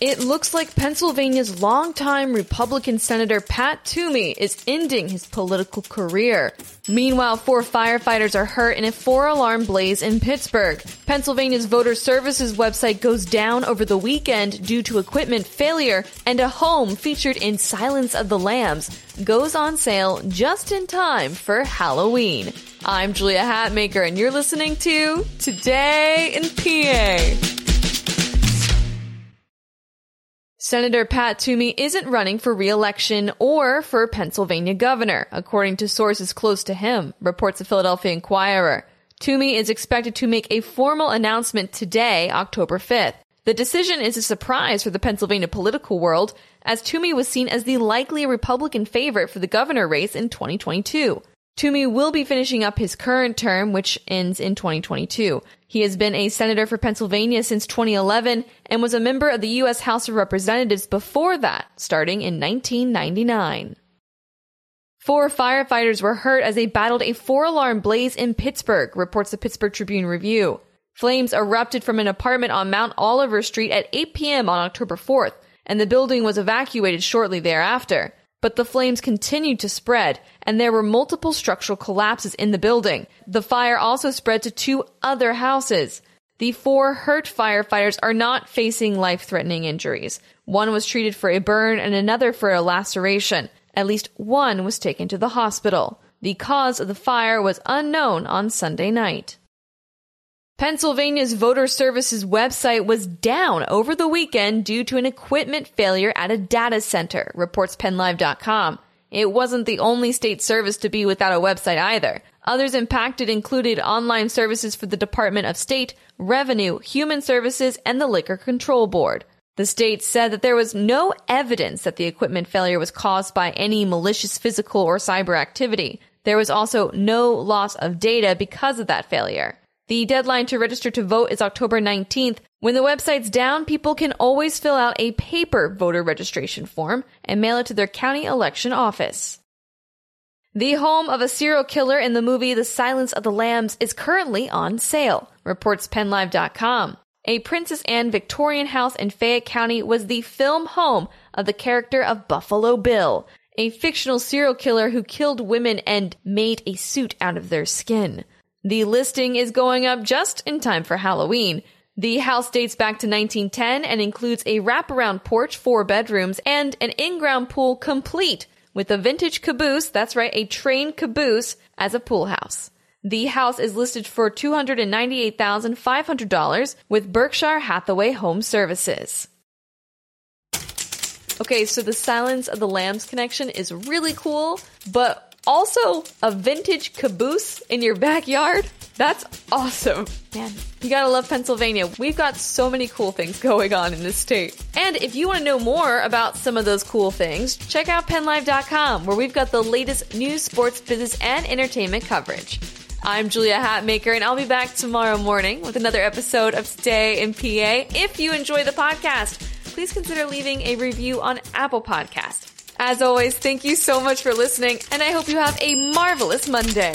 It looks like Pennsylvania's longtime Republican Senator Pat Toomey is ending his political career. Meanwhile, four firefighters are hurt in a four alarm blaze in Pittsburgh. Pennsylvania's voter services website goes down over the weekend due to equipment failure, and a home featured in Silence of the Lambs goes on sale just in time for Halloween. I'm Julia Hatmaker, and you're listening to Today in PA. Senator Pat Toomey isn't running for re-election or for Pennsylvania governor, according to sources close to him, reports the Philadelphia Inquirer. Toomey is expected to make a formal announcement today, October 5th. The decision is a surprise for the Pennsylvania political world, as Toomey was seen as the likely Republican favorite for the governor race in 2022. Toomey will be finishing up his current term, which ends in 2022. He has been a senator for Pennsylvania since 2011 and was a member of the U.S. House of Representatives before that, starting in 1999. Four firefighters were hurt as they battled a four alarm blaze in Pittsburgh, reports the Pittsburgh Tribune Review. Flames erupted from an apartment on Mount Oliver Street at 8 p.m. on October 4th, and the building was evacuated shortly thereafter but the flames continued to spread, and there were multiple structural collapses in the building. The fire also spread to two other houses. The four hurt firefighters are not facing life threatening injuries. One was treated for a burn and another for a laceration. At least one was taken to the hospital. The cause of the fire was unknown on Sunday night. Pennsylvania's voter services website was down over the weekend due to an equipment failure at a data center, reports PennLive.com. It wasn't the only state service to be without a website either. Others impacted included online services for the Department of State, Revenue, Human Services, and the Liquor Control Board. The state said that there was no evidence that the equipment failure was caused by any malicious physical or cyber activity. There was also no loss of data because of that failure. The deadline to register to vote is October 19th. When the website's down, people can always fill out a paper voter registration form and mail it to their county election office. The home of a serial killer in the movie The Silence of the Lambs is currently on sale, reports PennLive.com. A Princess Anne Victorian house in Fayette County was the film home of the character of Buffalo Bill, a fictional serial killer who killed women and made a suit out of their skin. The listing is going up just in time for Halloween. The house dates back to 1910 and includes a wraparound porch, four bedrooms, and an in-ground pool complete with a vintage caboose, that's right, a train caboose as a pool house. The house is listed for $298,500 with Berkshire Hathaway Home Services. Okay, so the Silence of the Lambs connection is really cool, but also, a vintage caboose in your backyard? That's awesome. Man, you gotta love Pennsylvania. We've got so many cool things going on in this state. And if you want to know more about some of those cool things, check out PennLive.com, where we've got the latest news, sports, business, and entertainment coverage. I'm Julia Hatmaker, and I'll be back tomorrow morning with another episode of Today in PA. If you enjoy the podcast, please consider leaving a review on Apple Podcast. As always, thank you so much for listening, and I hope you have a marvelous Monday.